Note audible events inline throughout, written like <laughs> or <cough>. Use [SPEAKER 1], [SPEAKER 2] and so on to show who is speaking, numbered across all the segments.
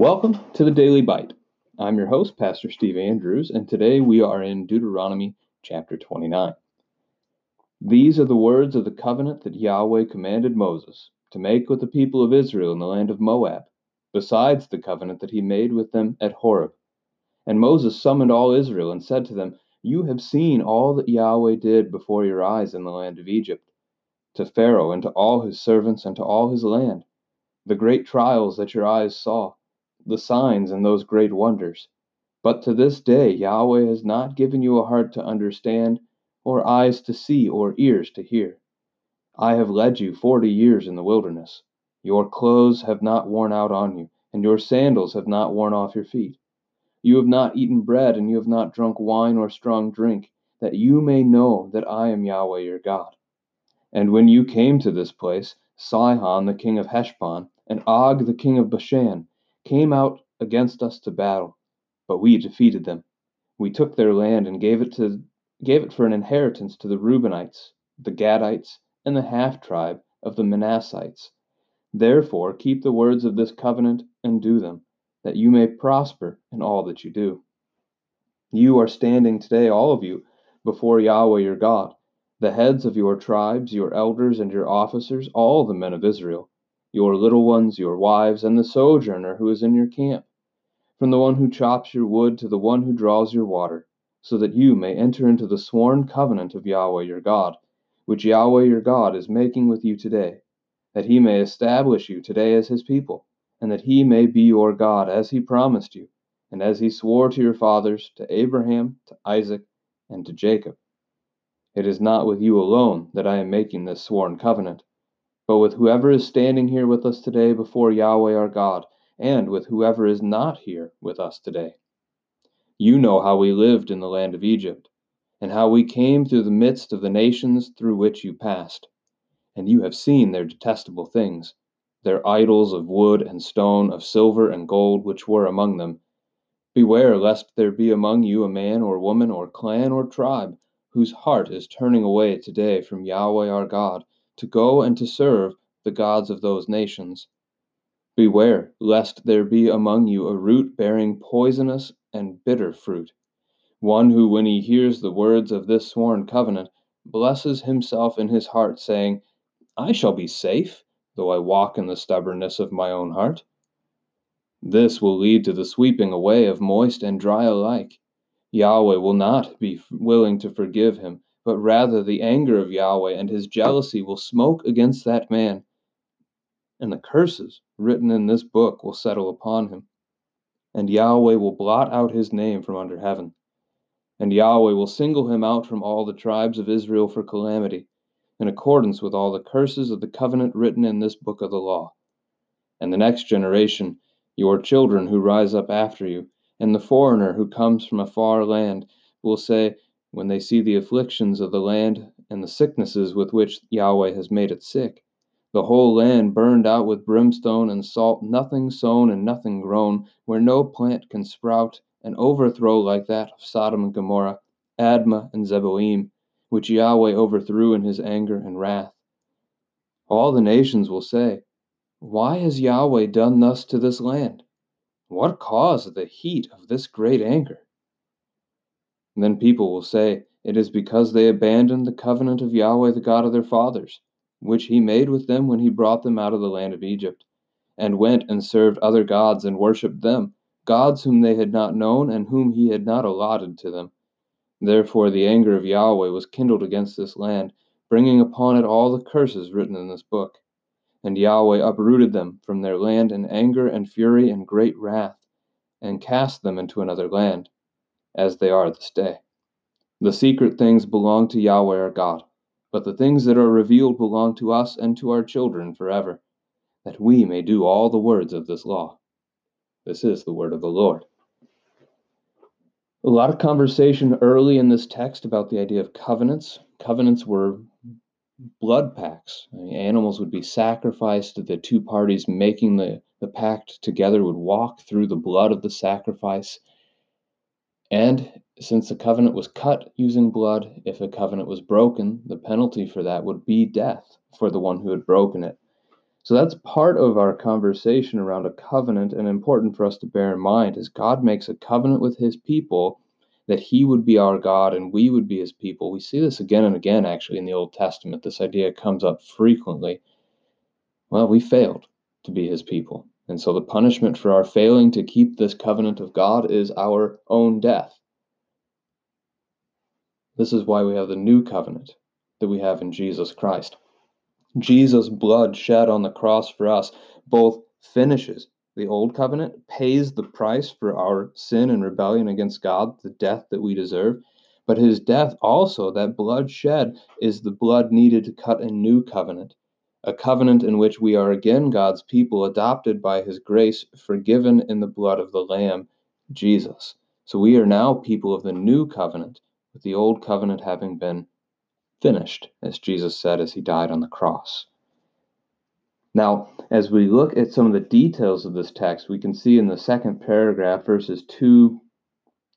[SPEAKER 1] Welcome to the Daily Bite. I'm your host, Pastor Steve Andrews, and today we are in Deuteronomy chapter 29. These are the words of the covenant that Yahweh commanded Moses to make with the people of Israel in the land of Moab, besides the covenant that he made with them at Horeb. And Moses summoned all Israel and said to them, You have seen all that Yahweh did before your eyes in the land of Egypt, to Pharaoh and to all his servants and to all his land, the great trials that your eyes saw the signs and those great wonders. But to this day Yahweh has not given you a heart to understand, or eyes to see, or ears to hear. I have led you forty years in the wilderness. Your clothes have not worn out on you, and your sandals have not worn off your feet. You have not eaten bread, and you have not drunk wine or strong drink, that you may know that I am Yahweh your God. And when you came to this place, Sihon the king of Heshbon, and Og the king of Bashan, came out against us to battle, but we defeated them. We took their land and gave it to gave it for an inheritance to the Reubenites, the Gadites, and the half tribe of the Manassites. Therefore keep the words of this covenant and do them, that you may prosper in all that you do. You are standing today, all of you, before Yahweh your God, the heads of your tribes, your elders, and your officers, all the men of Israel your little ones, your wives, and the sojourner who is in your camp, from the one who chops your wood to the one who draws your water, so that you may enter into the sworn covenant of Yahweh your God, which Yahweh your God is making with you today, that he may establish you today as his people, and that he may be your God as he promised you, and as he swore to your fathers, to Abraham, to Isaac, and to Jacob. It is not with you alone that I am making this sworn covenant but with whoever is standing here with us today before Yahweh our God, and with whoever is not here with us today. You know how we lived in the land of Egypt, and how we came through the midst of the nations through which you passed. And you have seen their detestable things, their idols of wood and stone, of silver and gold, which were among them. Beware lest there be among you a man or woman or clan or tribe whose heart is turning away today from Yahweh our God to go and to serve the gods of those nations. Beware lest there be among you a root bearing poisonous and bitter fruit, one who, when he hears the words of this sworn covenant, blesses himself in his heart, saying, I shall be safe, though I walk in the stubbornness of my own heart. This will lead to the sweeping away of moist and dry alike. Yahweh will not be willing to forgive him but rather the anger of Yahweh and his jealousy will smoke against that man, and the curses written in this book will settle upon him. And Yahweh will blot out his name from under heaven. And Yahweh will single him out from all the tribes of Israel for calamity, in accordance with all the curses of the covenant written in this book of the law. And the next generation, your children who rise up after you, and the foreigner who comes from a far land, will say, when they see the afflictions of the land and the sicknesses with which Yahweh has made it sick, the whole land burned out with brimstone and salt, nothing sown and nothing grown, where no plant can sprout, an overthrow like that of Sodom and Gomorrah, Admah and Zeboim, which Yahweh overthrew in his anger and wrath. All the nations will say, Why has Yahweh done thus to this land? What caused the heat of this great anger? And then people will say, It is because they abandoned the covenant of Yahweh, the God of their fathers, which he made with them when he brought them out of the land of Egypt, and went and served other gods and worshipped them, gods whom they had not known and whom he had not allotted to them. Therefore the anger of Yahweh was kindled against this land, bringing upon it all the curses written in this book. And Yahweh uprooted them from their land in anger and fury and great wrath, and cast them into another land as they are this day. The secret things belong to Yahweh our God, but the things that are revealed belong to us and to our children forever, that we may do all the words of this law. This is the word of the Lord. A lot of conversation early in this text about the idea of covenants. Covenants were blood pacts. I mean, animals would be sacrificed. The two parties making the, the pact together would walk through the blood of the sacrifice and since the covenant was cut using blood, if a covenant was broken, the penalty for that would be death for the one who had broken it. So that's part of our conversation around a covenant, and important for us to bear in mind is God makes a covenant with his people that he would be our God and we would be his people. We see this again and again, actually, in the Old Testament. This idea comes up frequently. Well, we failed to be his people. And so the punishment for our failing to keep this covenant of God is our own death. This is why we have the new covenant that we have in Jesus Christ. Jesus' blood shed on the cross for us both finishes the old covenant, pays the price for our sin and rebellion against God, the death that we deserve. But his death also, that blood shed, is the blood needed to cut a new covenant, a covenant in which we are again God's people, adopted by his grace, forgiven in the blood of the Lamb, Jesus. So we are now people of the new covenant, with the old covenant having been finished, as Jesus said as he died on the cross. Now, as we look at some of the details of this text, we can see in the second paragraph, verses 2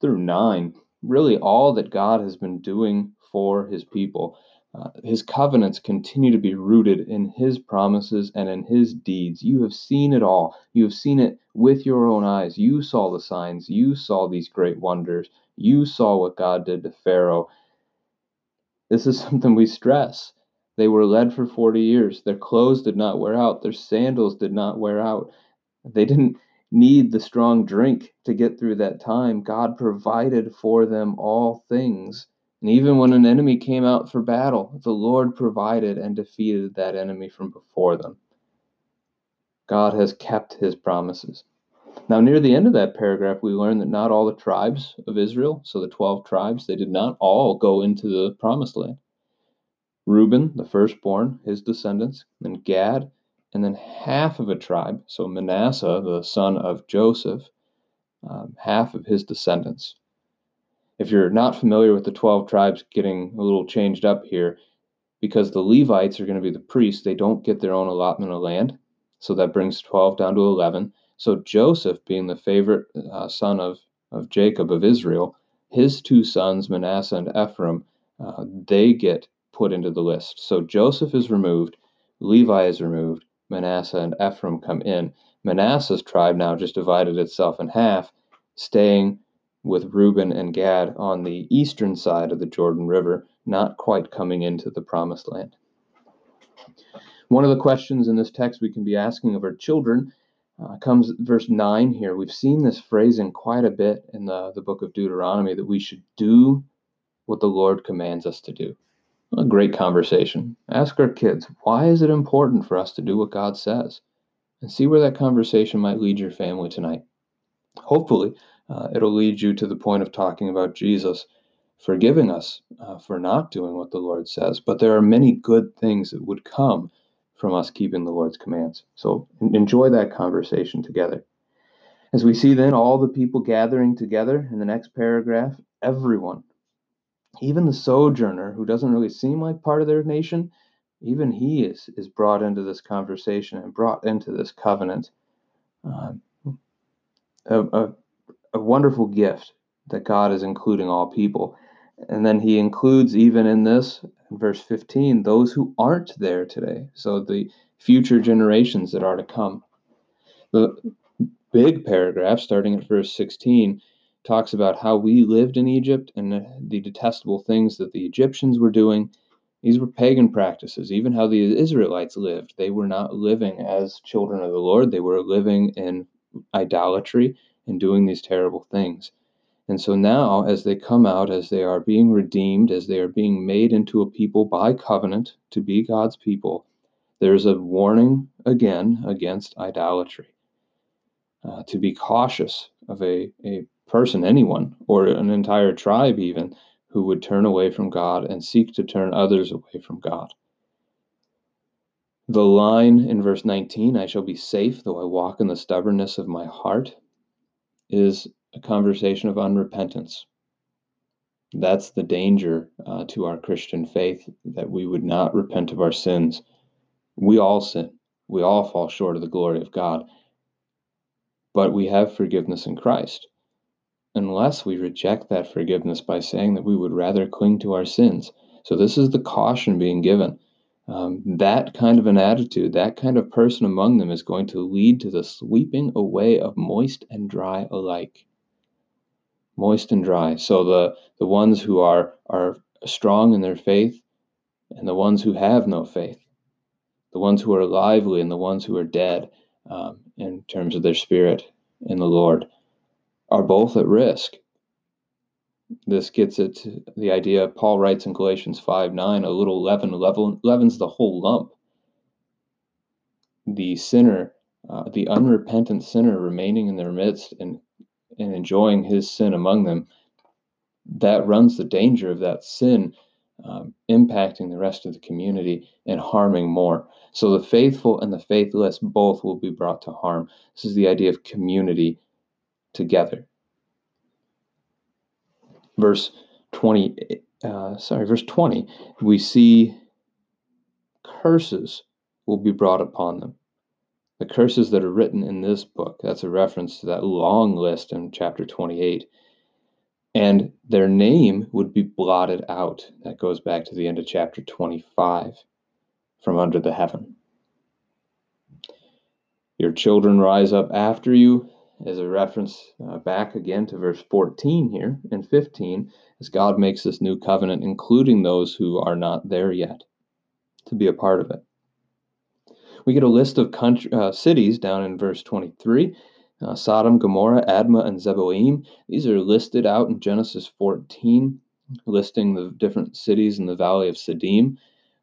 [SPEAKER 1] through 9, really all that God has been doing for his people. Uh, his covenants continue to be rooted in his promises and in his deeds. You have seen it all. You have seen it with your own eyes. You saw the signs. You saw these great wonders. You saw what God did to Pharaoh. This is <laughs> something we stress. They were led for 40 years. Their clothes did not wear out. Their sandals did not wear out. They didn't need the strong drink to get through that time. God provided for them all things. And even when an enemy came out for battle, the Lord provided and defeated that enemy from before them. God has kept his promises. Now, near the end of that paragraph, we learn that not all the tribes of Israel, so the 12 tribes, they did not all go into the promised land. Reuben, the firstborn, his descendants, then Gad, and then half of a tribe, so Manasseh, the son of Joseph, um, half of his descendants. If you're not familiar with the 12 tribes getting a little changed up here, because the Levites are going to be the priests, they don't get their own allotment of land. So that brings 12 down to 11. So Joseph, being the favorite uh, son of, of Jacob of Israel, his two sons, Manasseh and Ephraim, uh, they get put into the list. So Joseph is removed, Levi is removed, Manasseh and Ephraim come in. Manasseh's tribe now just divided itself in half, staying with Reuben and Gad on the eastern side of the Jordan River, not quite coming into the promised land. One of the questions in this text we can be asking of our children uh, comes verse 9 here. We've seen this phrasing quite a bit in the, the book of Deuteronomy that we should do what the Lord commands us to do. A great conversation. Ask our kids, why is it important for us to do what God says? And see where that conversation might lead your family tonight. Hopefully, uh, it'll lead you to the point of talking about Jesus forgiving us uh, for not doing what the Lord says. But there are many good things that would come from us keeping the Lord's commands. So enjoy that conversation together. As we see then all the people gathering together in the next paragraph, everyone, even the sojourner who doesn't really seem like part of their nation, even he is, is brought into this conversation and brought into this covenant. Uh, a, a, a wonderful gift that God is including all people. And then he includes, even in this, in verse 15, those who aren't there today. So the future generations that are to come. The big paragraph, starting at verse 16, talks about how we lived in Egypt and the detestable things that the Egyptians were doing. These were pagan practices, even how the Israelites lived. They were not living as children of the Lord, they were living in idolatry and doing these terrible things. And so now, as they come out, as they are being redeemed, as they are being made into a people by covenant to be God's people, there's a warning again against idolatry. Uh, to be cautious of a, a person, anyone, or an entire tribe even, who would turn away from God and seek to turn others away from God. The line in verse 19, I shall be safe though I walk in the stubbornness of my heart, is a conversation of unrepentance. That's the danger uh, to our Christian faith that we would not repent of our sins. We all sin, we all fall short of the glory of God, but we have forgiveness in Christ. Unless we reject that forgiveness by saying that we would rather cling to our sins. So, this is the caution being given um, that kind of an attitude, that kind of person among them is going to lead to the sweeping away of moist and dry alike. Moist and dry. So the, the ones who are, are strong in their faith and the ones who have no faith, the ones who are lively and the ones who are dead um, in terms of their spirit in the Lord, are both at risk. This gets at the idea Paul writes in Galatians 5 9, a little leaven leavens the whole lump. The sinner, uh, the unrepentant sinner remaining in their midst and, and enjoying his sin among them, that runs the danger of that sin um, impacting the rest of the community and harming more. So the faithful and the faithless both will be brought to harm. This is the idea of community together. Verse 20, uh, sorry, verse 20, we see curses will be brought upon them. The curses that are written in this book, that's a reference to that long list in chapter 28 and their name would be blotted out. That goes back to the end of chapter 25 from under the heaven. Your children rise up after you, as a reference uh, back again to verse 14 here and 15, as God makes this new covenant, including those who are not there yet, to be a part of it. We get a list of country, uh, cities down in verse 23 uh, Sodom, Gomorrah, Admah, and Zeboim. These are listed out in Genesis 14, listing the different cities in the valley of Siddim.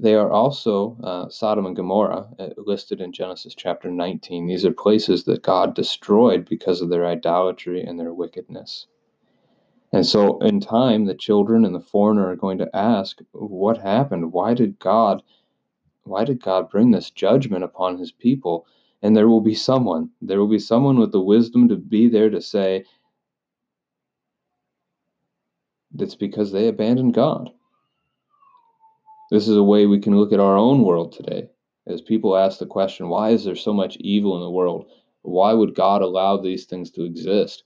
[SPEAKER 1] They are also uh, Sodom and Gomorrah, uh, listed in Genesis chapter 19. These are places that God destroyed because of their idolatry and their wickedness. And so, in time, the children and the foreigner are going to ask, What happened? Why did God? Why did God bring this judgment upon his people? And there will be someone, there will be someone with the wisdom to be there to say, "It's because they abandoned God. This is a way we can look at our own world today. As people ask the question, why is there so much evil in the world? Why would God allow these things to exist?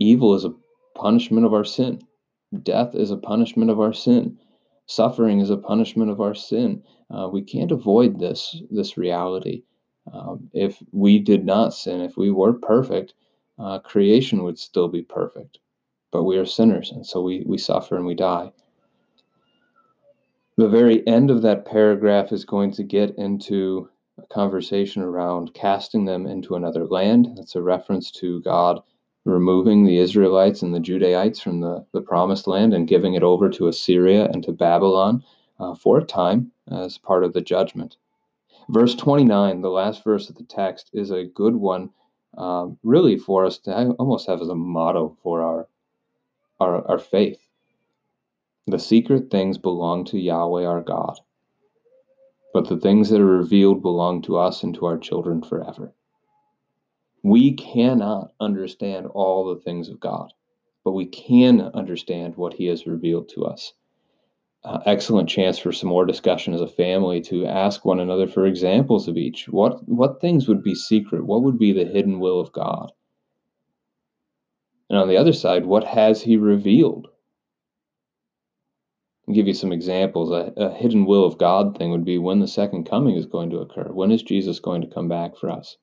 [SPEAKER 1] Evil is a punishment of our sin. Death is a punishment of our sin. Suffering is a punishment of our sin. Uh, we can't avoid this this reality. Um, if we did not sin, if we were perfect, uh, creation would still be perfect. But we are sinners, and so we, we suffer and we die. The very end of that paragraph is going to get into a conversation around casting them into another land. That's a reference to God removing the Israelites and the Judahites from the, the promised land and giving it over to Assyria and to Babylon uh, for a time as part of the judgment. Verse 29, the last verse of the text, is a good one, um, really, for us to almost have as a motto for our, our, our faith. The secret things belong to Yahweh our God, but the things that are revealed belong to us and to our children forever. We cannot understand all the things of God, but we can understand what He has revealed to us uh, excellent chance for some more discussion as a family to ask one another for examples of each. What what things would be secret? What would be the hidden will of God? And on the other side, what has He revealed? Give you some examples. A, a hidden will of God thing would be when the second coming is going to occur. When is Jesus going to come back for us?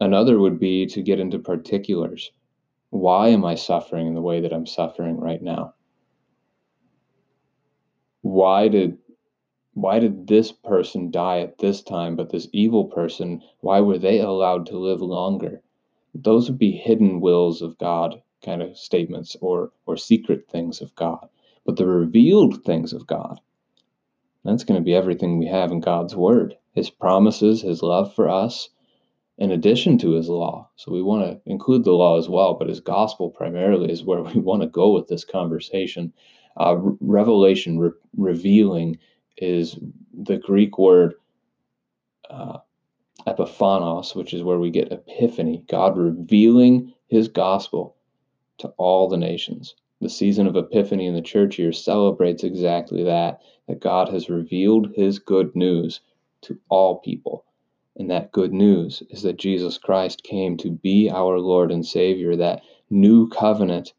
[SPEAKER 1] Another would be to get into particulars. Why am I suffering in the way that I'm suffering right now? why did why did this person die at this time but this evil person why were they allowed to live longer those would be hidden wills of god kind of statements or or secret things of god but the revealed things of god. That's going to be everything we have in god's word his promises his love for us in addition to his law. So we want to include the law as well but his gospel primarily is where we want to go with this conversation. Uh, revelation, re- revealing, is the Greek word uh, epiphanos, which is where we get epiphany, God revealing his gospel to all the nations. The season of Epiphany in the church year celebrates exactly that, that God has revealed his good news to all people. And that good news is that Jesus Christ came to be our Lord and Savior, that new covenant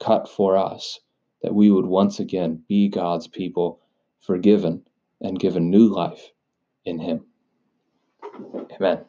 [SPEAKER 1] cut for us that we would once again be God's people forgiven, and given new life in Him. Amen.